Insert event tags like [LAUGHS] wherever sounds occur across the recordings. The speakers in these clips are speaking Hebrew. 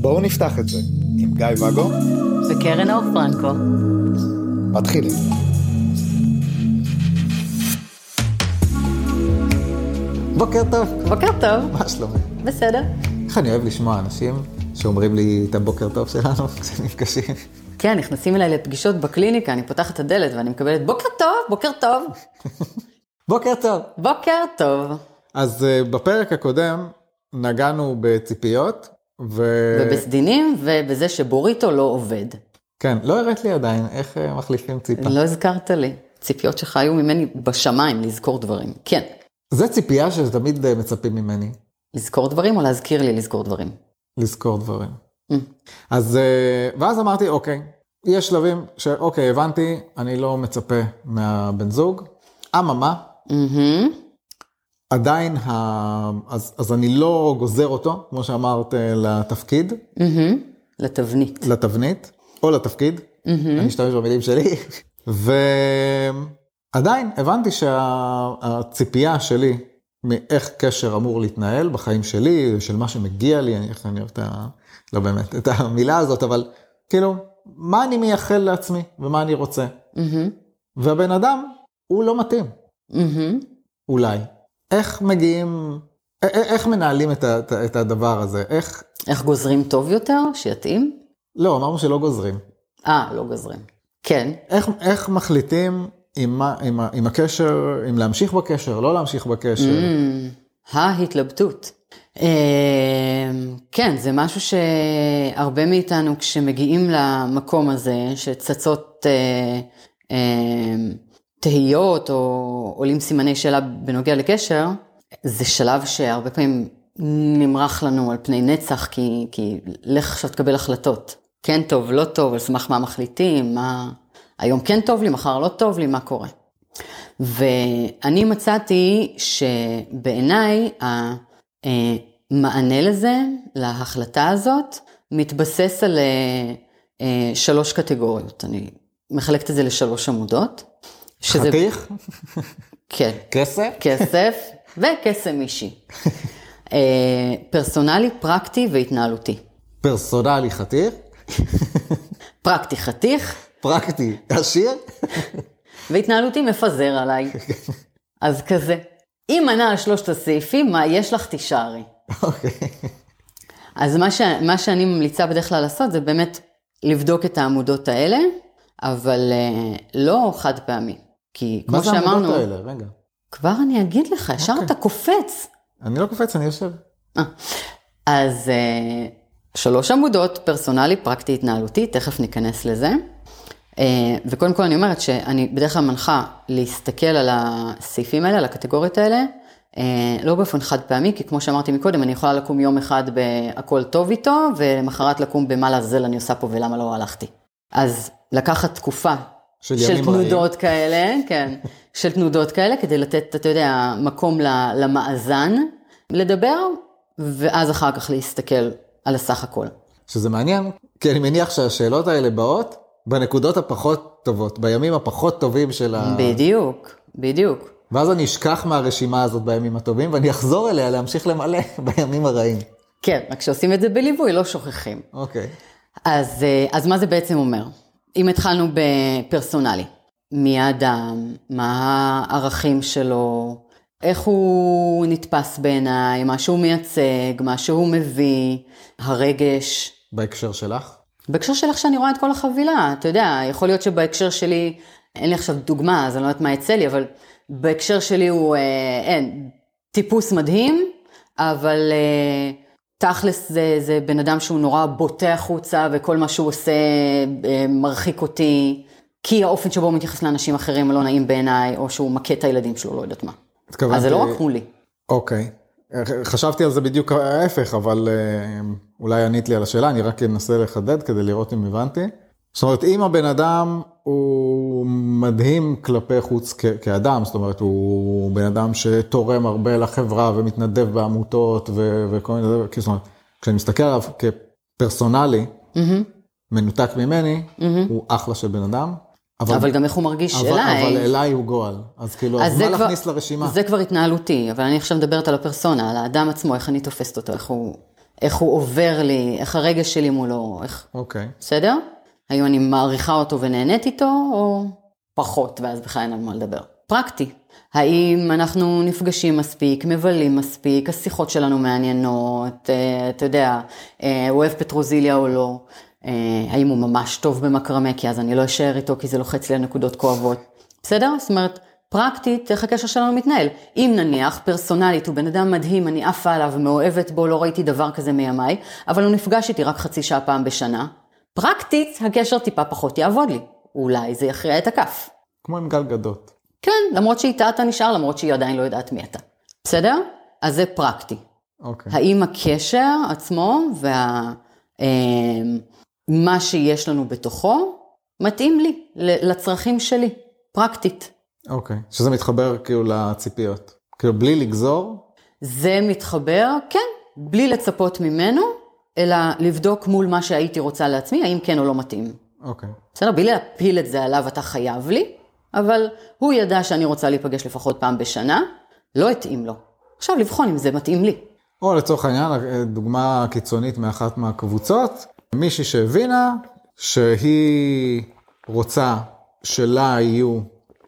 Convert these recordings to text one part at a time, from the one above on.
בואו נפתח את זה עם גיא ואגו וקרן אור פרנקו. מתחילים. בוקר טוב, בוקר טוב, מה שלומך? בסדר. איך אני אוהב לשמוע אנשים שאומרים לי את הבוקר טוב שלנו [LAUGHS] כשנפגשים. כן, נכנסים אליי לפגישות בקליניקה, אני פותחת את הדלת ואני מקבלת בוקר טוב, בוקר טוב, [LAUGHS] בוקר טוב. בוקר טוב. אז uh, בפרק הקודם נגענו בציפיות, ו... ובסדינים ובזה שבוריטו לא עובד. כן, לא הראת לי עדיין איך uh, מחליפים ציפה. לא הזכרת לי. ציפיות שלך היו ממני בשמיים לזכור דברים. כן. זה ציפייה שתמיד uh, מצפים ממני, לזכור דברים או להזכיר לי לזכור דברים? לזכור דברים. Mm. אז, uh, ואז אמרתי, אוקיי, יש שלבים שאוקיי, הבנתי, אני לא מצפה מהבן זוג, אממה, מהמם. עדיין, ה... אז, אז אני לא גוזר אותו, כמו שאמרת, לתפקיד, מהמם. לתבנית. לתבנית, או לתפקיד, אני אשתמש במילים שלי, ועדיין הבנתי שהציפייה שלי מאיך קשר אמור להתנהל בחיים שלי, של מה שמגיע לי, אני, איך אני אוהב את ה... לא באמת, את המילה הזאת, אבל כאילו, מה אני מייחל לעצמי ומה אני רוצה. מהמם. והבן אדם, הוא לא מתאים, מהמם. אולי. איך מגיעים, א- איך מנהלים את, ה, את הדבר הזה? איך, איך גוזרים טוב יותר? שיתאים? לא, אמרנו שלא גוזרים. אה, לא גוזרים. כן. איך, איך מחליטים עם, מה, עם, ה- עם הקשר, אם להמשיך בקשר, לא להמשיך בקשר? Mm, ההתלבטות. אה, כן, זה משהו שהרבה מאיתנו כשמגיעים למקום הזה, שצצות אה, אה, תהיות או עולים סימני שאלה בנוגע לקשר, זה שלב שהרבה פעמים נמרח לנו על פני נצח, כי, כי לך עכשיו תקבל החלטות. כן טוב, לא טוב, על סמך מה מחליטים, מה... היום כן טוב לי, מחר לא טוב לי, מה קורה? ואני מצאתי שבעיניי המענה לזה, להחלטה הזאת, מתבסס על אה, שלוש קטגוריות. אני מחלקת את זה לשלוש עמודות. חתיך? כן, כסף? כסף וקסם אישי. [LAUGHS] אה, פרסונלי, פרקטי והתנהלותי. פרסונלי חתיך? פרקטי חתיך פרקטי עשיר? והתנהלותי מפזר עליי. [LAUGHS] אז כזה. אם ענה על שלושת הסעיפים, מה יש לך תישארי. אוקיי. אז מה, ש... מה שאני ממליצה בדרך כלל לעשות זה באמת לבדוק את העמודות האלה, אבל אה, לא חד פעמי. כי כמו מה זה שאמרנו, העמודות האלה? רגע. כבר אני אגיד לך, ישר אוקיי. אתה קופץ. אני לא קופץ, אני יושב. אה, אז אה, שלוש עמודות, פרסונלי, פרקטי, התנהלותי, תכף ניכנס לזה. אה, וקודם כל אני אומרת שאני בדרך כלל מנחה להסתכל על הסעיפים האלה, על הקטגוריות האלה, לא באופן חד פעמי, כי כמו שאמרתי מקודם, אני יכולה לקום יום אחד בהכל טוב איתו, ולמחרת לקום במה לעזאזל אני עושה פה ולמה לא הלכתי. אז לקחת תקופה של של תנודות כאלה, כן, [LAUGHS] של תנודות כאלה, כדי לתת, אתה יודע, מקום למאזן, לדבר, ואז אחר כך להסתכל על הסך הכל. שזה מעניין, כי אני מניח שהשאלות האלה באות בנקודות הפחות טובות, בימים הפחות טובים של ה... בדיוק, בדיוק. ואז אני אשכח מהרשימה הזאת בימים הטובים, ואני אחזור אליה להמשיך למלא [LAUGHS] בימים הרעים. כן, רק כשעושים את זה בליווי לא שוכחים. אוקיי. אז, אה, אז מה זה בעצם אומר? אם התחלנו בפרסונלי, מי האדם, מה הערכים שלו, איך הוא נתפס בעיניי, מה שהוא מייצג, מה שהוא מביא, הרגש. בהקשר שלך? בהקשר שלך שאני רואה את כל החבילה, אתה יודע, יכול להיות שבהקשר שלי, אין לי עכשיו דוגמה, אז אני לא יודעת מה יצא לי, אבל בהקשר שלי הוא, אה, אין, טיפוס מדהים, אבל אה, תכלס זה, זה בן אדם שהוא נורא בוטה החוצה, וכל מה שהוא עושה אה, מרחיק אותי, כי האופן שבו הוא מתייחס לאנשים אחרים לא נעים בעיניי, או שהוא מכה את הילדים שלו, לא יודעת מה. התכוונתי... אז זה לא רק מולי. אוקיי. חשבתי על זה בדיוק ההפך, אבל אה, אולי ענית לי על השאלה, אני רק אנסה לחדד כדי לראות אם הבנתי. זאת אומרת, אם הבן אדם הוא מדהים כלפי חוץ כ- כאדם, זאת אומרת, הוא בן אדם שתורם הרבה לחברה ומתנדב בעמותות ו- וכל מיני דברים, זאת אומרת, כשאני מסתכל עליו כפרסונלי, מנותק ממני, הוא אחלה של בן אדם, אבל, אבל גם איך הוא מרגיש אבל, אליי. אבל אליי הוא גועל. אז כאילו, אז, זה מה כבר- להכניס לרשימה? זה כבר התנהלותי, אבל אני עכשיו מדברת על הפרסונה, על האדם עצמו, איך אני תופסת אותו, איך הוא, איך הוא עובר לי, איך הרגש שלי מולו, איך... אוקיי. בסדר? האם אני מעריכה אותו ונהנית איתו, או פחות, ואז בכלל אין על מה לדבר. פרקטי. האם אנחנו נפגשים מספיק, מבלים מספיק, השיחות שלנו מעניינות, אה, אתה יודע, אה, הוא אוהב פטרוזיליה או לא, אה, האם הוא ממש טוב במקרמה, כי אז אני לא אשאר איתו, כי זה לוחץ לי על נקודות כואבות. בסדר? זאת אומרת, פרקטית, איך הקשר שלנו מתנהל. אם נניח, פרסונלית, הוא בן אדם מדהים, אני עפה עליו, מאוהבת בו, לא ראיתי דבר כזה מימיי, אבל הוא נפגש איתי רק חצי שעה פעם בשנה, פרקטית, הקשר טיפה פחות יעבוד לי. אולי זה יכריע את הכף. כמו עם גלגדות. כן, למרות שאיתה אתה נשאר, למרות שהיא עדיין לא יודעת מי אתה. בסדר? אז זה פרקטי. אוקיי. האם הקשר עצמו ומה מה שיש לנו בתוכו מתאים לי, לצרכים שלי, פרקטית. אוקיי. שזה מתחבר כאילו לציפיות. כאילו, בלי לגזור, זה מתחבר, כן, בלי לצפות ממנו, אלא לבדוק מול מה שהייתי רוצה לעצמי, האם כן או לא מתאים. אוקיי. בסדר? בלי להפיל את זה עליו, אתה חייב לי, אבל הוא ידע שאני רוצה להיפגש לפחות פעם בשנה, לא התאים לו. עכשיו לבחון אם זה מתאים לי. או לצורך העניין, דוגמה קיצונית מאחת מהקבוצות, מישהי שהבינה שהיא רוצה שלה יהיו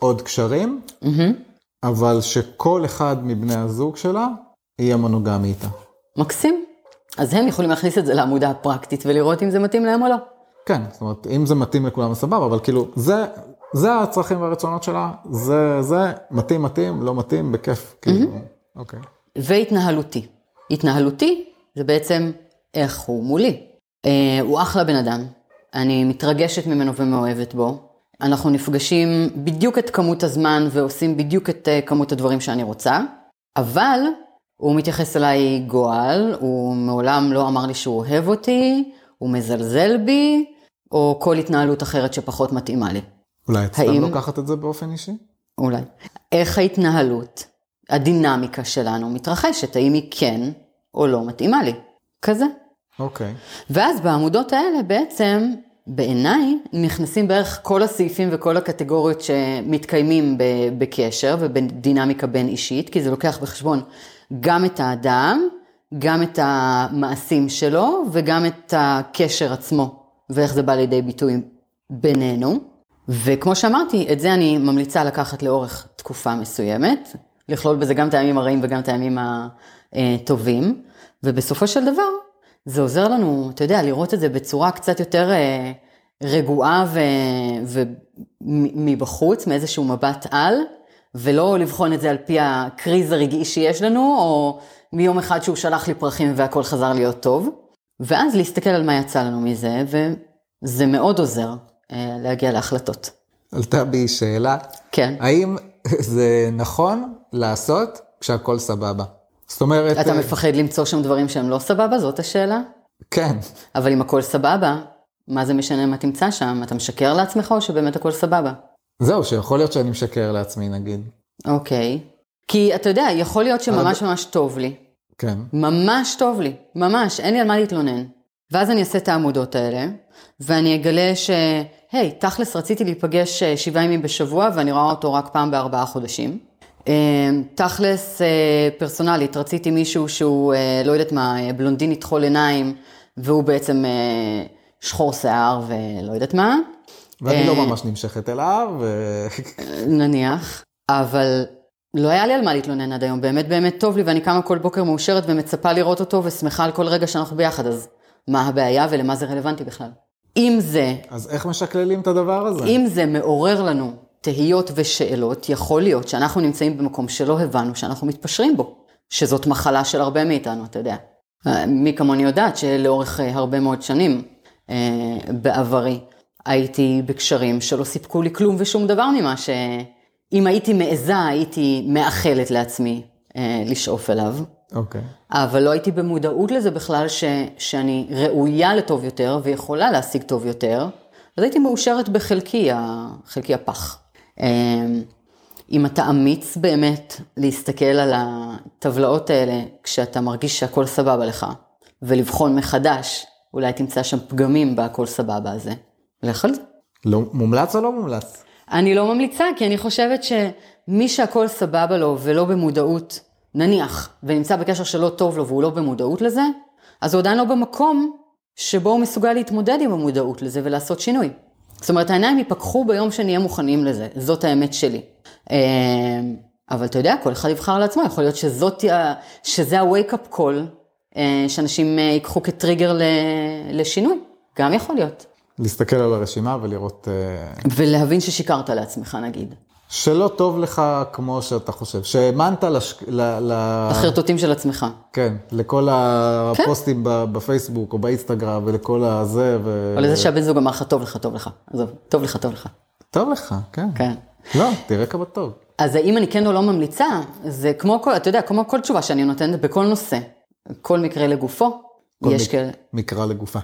עוד קשרים, אבל שכל אחד מבני הזוג שלה יהיה מונוגמי איתה. מקסים. אז הם יכולים להכניס את זה לעמודה הפרקטית ולראות אם זה מתאים להם או לא. כן, זאת אומרת, אם זה מתאים לכולם, סבבה, אבל כאילו, זה, זה הצרכים והרצונות שלה, זה, זה, מתאים, מתאים, לא מתאים, בכיף, כאילו, אוקיי. והתנהלותי. התנהלותי זה בעצם איך הוא מולי. אה, הוא אחלה בן אדם, אני מתרגשת ממנו ומאוהבת בו. אנחנו נפגשים בדיוק את כמות הזמן ועושים בדיוק את אה, כמות הדברים שאני רוצה, אבל הוא מתייחס אליי גועל, הוא מעולם לא אמר לי שהוא אוהב אותי, הוא מזלזל בי, או כל התנהלות אחרת שפחות מתאימה לי. אולי את סתם האם- לוקחת את זה באופן אישי? אולי. איך ההתנהלות, הדינמיקה שלנו מתרחשת, האם היא כן או לא מתאימה לי. כזה. אוקיי. ואז בעמודות האלה בעצם, בעיניי, נכנסים בערך כל הסעיפים וכל הקטגוריות שמתקיימים בקשר ובדינמיקה בין אישית, כי זה לוקח בחשבון גם את האדם, גם את המעשים שלו וגם את הקשר עצמו, ואיך זה בא לידי ביטוי בינינו. וכמו שאמרתי, את זה אני ממליצה לקחת לאורך תקופה מסוימת, לכלול בזה גם את הימים הרעים וגם את הימים הטובים, ובסופו של דבר, זה עוזר לנו, אתה יודע, לראות את זה בצורה קצת יותר אה, רגועה ומבחוץ, מאיזשהו מבט על, ולא לבחון את זה על פי הקריז הרגעי שיש לנו, או מיום אחד שהוא שלח לי פרחים והכל חזר להיות טוב, ואז להסתכל על מה יצא לנו מזה, וזה מאוד עוזר אה, להגיע להחלטות. עלתה בי שאלה, כן. האם זה נכון לעשות כשהכל סבבה? זאת אומרת... אתה אה, מפחד למצוא שם דברים שהם לא סבבה? זאת השאלה? כן. אבל אם הכל סבבה, מה זה משנה מה תמצא שם? אתה משקר לעצמך או שבאמת הכל סבבה? זהו, שיכול להיות שאני משקר לעצמי נגיד. אוקיי. כי אתה יודע, יכול להיות שממש ממש טוב לי. כן. ממש טוב לי. ממש, אין לי על מה להתלונן. ואז אני אעשה את העמודות האלה, ואני אגלה ש... היי, תכלס רציתי להיפגש אה, שבעה ימים בשבוע, ואני רואה אותו רק פעם בארבעה חודשים. אה, תכלס אה, פרסונלית, רציתי מישהו שהוא, לא יודעת מה, אה, בלונדינית חול עיניים, והוא בעצם שחור שיער ולא יודעת מה. ואני לא אה, ממש נמשכת אליו. [LAUGHS] נניח, אבל לא היה לי על מה להתלונן עד היום, באמת באמת טוב לי, ואני קמה כל בוקר מאושרת ומצפה לראות אותו ושמחה על כל רגע שאנחנו ביחד, אז מה הבעיה ולמה זה רלוונטי בכלל? אם זה, אז איך משקללים את הדבר הזה? אם זה מעורר לנו תהיות ושאלות, יכול להיות שאנחנו נמצאים במקום שלא הבנו שאנחנו מתפשרים בו, שזאת מחלה של הרבה מאיתנו, אתה יודע. אה, מי כמוני יודעת שלאורך אה, הרבה מאוד שנים בעברי הייתי בקשרים שלא סיפקו לי כלום ושום דבר ממה שאם הייתי מעיזה הייתי מאחלת לעצמי אה, לשאוף אליו. אוקיי. אבל לא הייתי במודעות לזה בכלל ש, שאני ראויה לטוב יותר ויכולה להשיג טוב יותר, אז הייתי מאושרת בחלקי, חלקי הפח. אמ, אם אתה אמיץ באמת להסתכל על הטבלאות האלה כשאתה מרגיש שהכל סבבה לך, ולבחון מחדש, אולי תמצא שם פגמים בהכל סבבה הזה, לך על זה. לא, מומלץ או לא מומלץ? אני לא ממליצה, כי אני חושבת שמי שהכל סבבה לו ולא במודעות, נניח, ונמצא בקשר שלא טוב לו והוא לא במודעות לזה, אז הוא עדיין לא במקום שבו הוא מסוגל להתמודד עם המודעות לזה ולעשות שינוי. זאת אומרת, העיניים ייפקחו ביום שנהיה מוכנים לזה, זאת האמת שלי. אה, אבל אתה יודע, כל אחד יבחר לעצמו, יכול להיות שזאת, שזה ה-wake up call, אה, שאנשים אה, ייקחו כטריגר לשינוי, גם יכול להיות. להסתכל על הרשימה ולראות... ולהבין ששיקרת לעצמך, נגיד. שלא טוב לך כמו שאתה חושב, שהאמנת לש... ל... לחרטוטים של עצמך. כן, לכל הפוסטים כן. בפייסבוק או באינסטגרם ולכל הזה. ו... או לזה שהבן זוג אמר לך, טוב לך, טוב לך. עזוב, טוב לך, טוב לך. טוב לך, כן. כן. לא, תראה כמה טוב. אז האם אני כן או לא ממליצה, זה כמו כל, אתה יודע, כמו כל תשובה שאני נותנת בכל נושא. כל מקרה לגופו, יש כאלה. כל מקרה לגופה.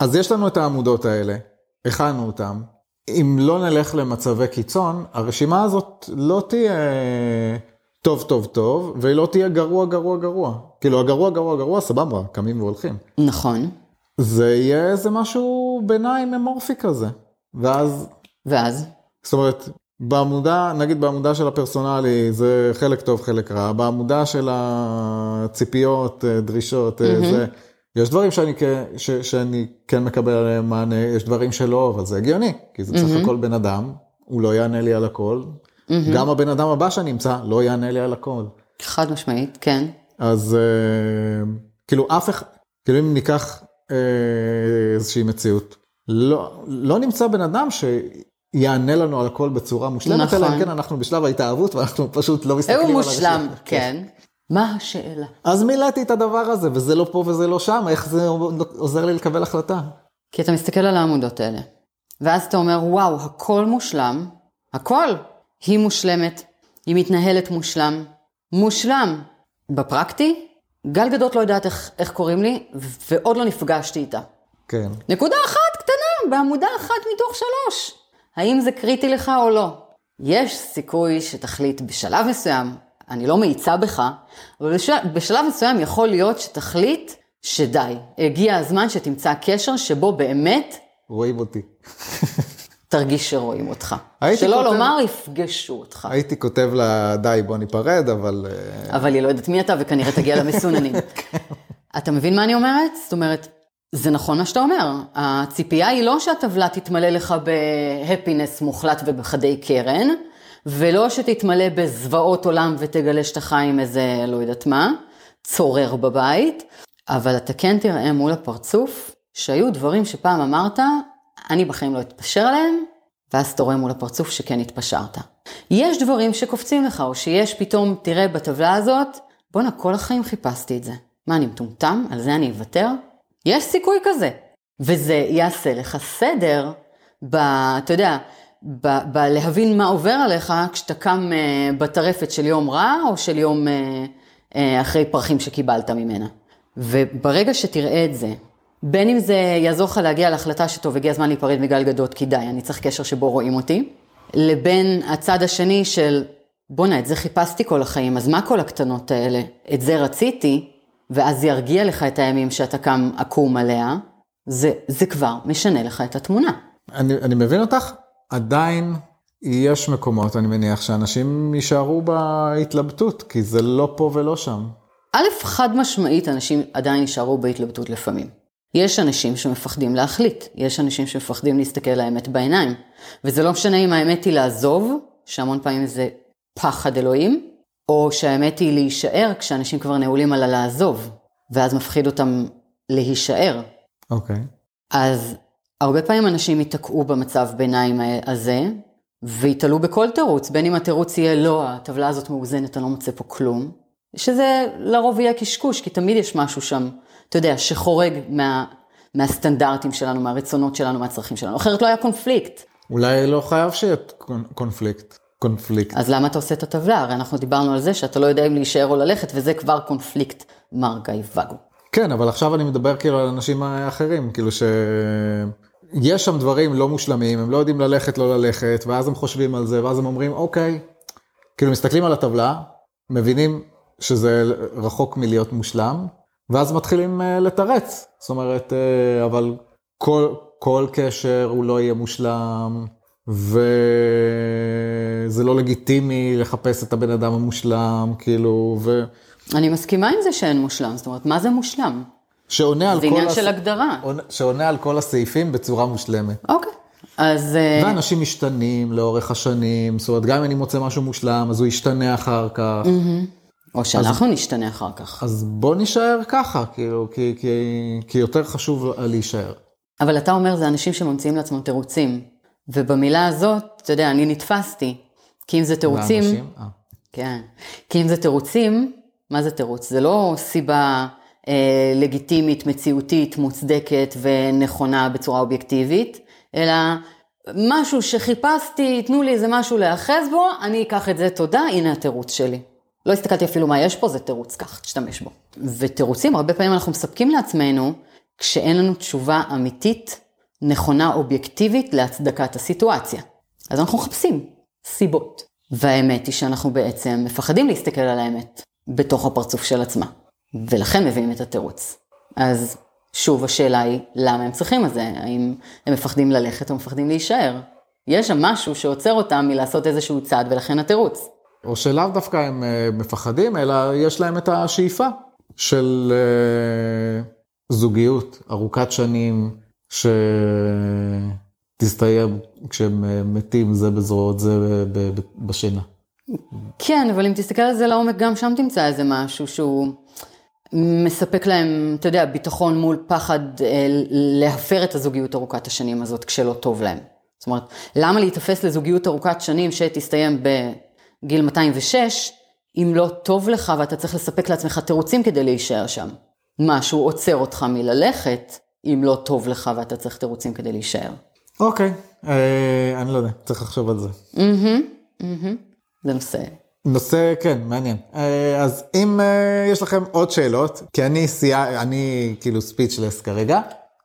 אז יש לנו את העמודות האלה, הכנו אותן. אם לא נלך למצבי קיצון, הרשימה הזאת לא תהיה טוב, טוב, טוב, והיא לא תהיה גרוע, גרוע, גרוע. כאילו, הגרוע, גרוע, גרוע, סבבה, קמים והולכים. נכון. זה יהיה איזה משהו ביניים אמורפי כזה. ואז... ואז? זאת אומרת, בעמודה, נגיד בעמודה של הפרסונלי, זה חלק טוב, חלק רע. בעמודה של הציפיות, דרישות, mm-hmm. זה... יש דברים שאני, ש, שאני כן מקבל עליהם מענה, יש דברים שלא, אבל זה הגיוני, כי זה צריך mm-hmm. הכל בן אדם, הוא לא יענה לי על הכל. Mm-hmm. גם הבן אדם הבא שאני אמצא לא יענה לי על הכל. חד משמעית, כן. אז אה, כאילו אף אחד, כאילו אם ניקח אה, איזושהי מציאות, לא, לא נמצא בן אדם שיענה לנו על הכל בצורה מושלמת, נכון. אלא אם כן אנחנו בשלב ההתאהבות ואנחנו פשוט לא מסתכלים על אנשים. הוא מושלם, כן. מה השאלה? אז מילאתי את הדבר הזה, וזה לא פה וזה לא שם, איך זה עוזר לי לקבל החלטה? כי אתה מסתכל על העמודות האלה, ואז אתה אומר, וואו, הכל מושלם, הכל. היא מושלמת, היא מתנהלת מושלם, מושלם. בפרקטי, גל גדות לא יודעת איך, איך קוראים לי, ועוד לא נפגשתי איתה. כן. נקודה אחת קטנה, בעמודה אחת מתוך שלוש. האם זה קריטי לך או לא? יש סיכוי שתחליט בשלב מסוים, אני לא מאיצה בך, אבל בשלב, בשלב מסוים יכול להיות שתחליט שדי, הגיע הזמן שתמצא קשר שבו באמת... רואים אותי. תרגיש שרואים אותך. שלא כותב... לומר, יפגשו אותך. הייתי כותב לה, די, בוא ניפרד, אבל... אה, אבל היא לא יודעת מי אתה, וכנראה תגיע למסוננים. [LAUGHS] כן. אתה מבין מה אני אומרת? זאת אומרת, זה נכון מה שאתה אומר. הציפייה היא לא שהטבלה תתמלא לך בהפינס מוחלט ובחדי קרן, ולא שתתמלא בזוועות עולם ותגלה שאתה חי עם איזה, לא יודעת מה, צורר בבית, אבל אתה כן תראה מול הפרצוף שהיו דברים שפעם אמרת, אני בחיים לא אתפשר עליהם, ואז אתה רואה מול הפרצוף שכן התפשרת. יש דברים שקופצים לך, או שיש פתאום, תראה בטבלה הזאת, בואנה, כל החיים חיפשתי את זה. מה, אני מטומטם? על זה אני אוותר? יש סיכוי כזה. וזה יעשה לך סדר ב... אתה יודע, בלהבין מה עובר עליך כשאתה קם אה, בטרפת של יום רע או של יום אה, אה, אחרי פרחים שקיבלת ממנה. וברגע שתראה את זה, בין אם זה יעזור לך להגיע להחלטה שטוב, הגיע הזמן להיפרד מגל גדות, כי די, אני צריך קשר שבו רואים אותי, לבין הצד השני של, בואנה, את זה חיפשתי כל החיים, אז מה כל הקטנות האלה? את זה רציתי, ואז ירגיע לך את הימים שאתה קם עקום עליה, זה, זה כבר משנה לך את התמונה. אני, אני מבין אותך, עדיין יש מקומות, אני מניח, שאנשים יישארו בהתלבטות, כי זה לא פה ולא שם. א', חד משמעית, אנשים עדיין יישארו בהתלבטות לפעמים. יש אנשים שמפחדים להחליט, יש אנשים שמפחדים להסתכל לאמת בעיניים. וזה לא משנה אם האמת היא לעזוב, שהמון פעמים זה פחד אלוהים, או שהאמת היא להישאר כשאנשים כבר נעולים על הלעזוב, ואז מפחיד אותם להישאר. אוקיי. Okay. אז הרבה פעמים אנשים ייתקעו במצב ביניים הזה, ויתלו בכל תירוץ, בין אם התירוץ יהיה לא, הטבלה הזאת מאוזנת, אני לא מוצא פה כלום, שזה לרוב יהיה קשקוש, כי תמיד יש משהו שם, אתה יודע, שחורג מה, מהסטנדרטים שלנו, מהרצונות שלנו, מהצרכים שלנו, אחרת לא היה קונפליקט. אולי לא חייב שיהיה קונפליקט. קונפליקט. אז למה אתה עושה את הטבלה? הרי אנחנו דיברנו על זה שאתה לא יודע אם להישאר או ללכת, וזה כבר קונפליקט מר גיא ואגו. כן, אבל עכשיו אני מדבר כאילו על אנשים אחרים, כאילו ש... יש שם דברים לא מושלמים, הם לא יודעים ללכת, לא ללכת, ואז הם חושבים על זה, ואז הם אומרים, אוקיי, כאילו מסתכלים על הטבלה, מבינים שזה רחוק מלהיות מושלם, ואז מתחילים uh, לתרץ. זאת אומרת, uh, אבל כל, כל קשר הוא לא יהיה מושלם, וזה לא לגיטימי לחפש את הבן אדם המושלם, כאילו, ו... אני מסכימה עם זה שאין מושלם, זאת אומרת, מה זה מושלם? שעונה על זה כל... עניין הס- של הגדרה. עונה- שעונה על כל הסעיפים בצורה מושלמת. אוקיי. אז אה, ואנשים משתנים לאורך השנים, זאת אומרת, גם אם אני מוצא משהו מושלם, אז הוא ישתנה אחר כך. או שאנחנו נשתנה אחר כך. אז בוא נישאר ככה, כאילו, כי, כי, כי יותר חשוב להישאר. אבל אתה אומר, זה אנשים שממציאים לעצמם תירוצים. ובמילה הזאת, אתה יודע, אני נתפסתי. כי אם זה תירוצים... לאנשים, אה. כן. כי אם זה תירוצים, מה זה תירוץ? זה לא סיבה לגיטימית, מציאותית, מוצדקת ונכונה בצורה אובייקטיבית, אלא משהו שחיפשתי, תנו לי איזה משהו להיאחז בו, אני אקח את זה, תודה, הנה התירוץ שלי. לא הסתכלתי אפילו מה יש פה, זה תירוץ, קח, תשתמש בו. ותירוצים, הרבה פעמים אנחנו מספקים לעצמנו, כשאין לנו תשובה אמיתית, נכונה, אובייקטיבית, להצדקת הסיטואציה. אז אנחנו מחפשים סיבות. והאמת היא שאנחנו בעצם מפחדים להסתכל על האמת בתוך הפרצוף של עצמה, ולכן מביאים את התירוץ. אז שוב, השאלה היא, למה הם צריכים את זה? האם הם מפחדים ללכת או מפחדים להישאר? יש שם משהו שעוצר אותם מלעשות איזשהו צעד, ולכן התירוץ. או שלאו דווקא הם אה, מפחדים, אלא יש להם את השאיפה של אה, זוגיות ארוכת שנים, שתסתיים כשהם אה, מתים זה בזרועות זה בשינה. כן, אבל אם תסתכל על זה לעומק, גם שם תמצא איזה משהו שהוא מספק להם, אתה יודע, ביטחון מול פחד אה, להפר את הזוגיות ארוכת השנים הזאת כשלא טוב להם. זאת אומרת, למה להיתפס לזוגיות ארוכת שנים שתסתיים בגיל 206, אם לא טוב לך ואתה צריך לספק לעצמך תירוצים כדי להישאר שם? משהו עוצר אותך מללכת, אם לא טוב לך ואתה צריך תירוצים כדי להישאר. אוקיי, אה, אני לא יודע, צריך לחשוב על זה. זה נושא. נושא, כן, מעניין. אה, אז אם אה, יש לכם עוד שאלות, כי אני סייע, אני כאילו ספיצ'לס כרגע,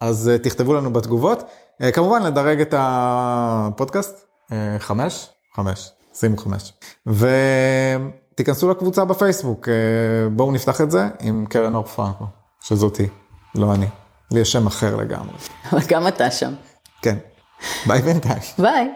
אז אה, תכתבו לנו בתגובות. כמובן, לדרג את הפודקאסט, חמש, חמש, שימו חמש. ותיכנסו לקבוצה בפייסבוק, בואו נפתח את זה עם קרן אור פרנקו, שזאתי, לא אני. לי יש שם אחר לגמרי. אבל גם אתה שם. כן, ביי בינתיים. ביי.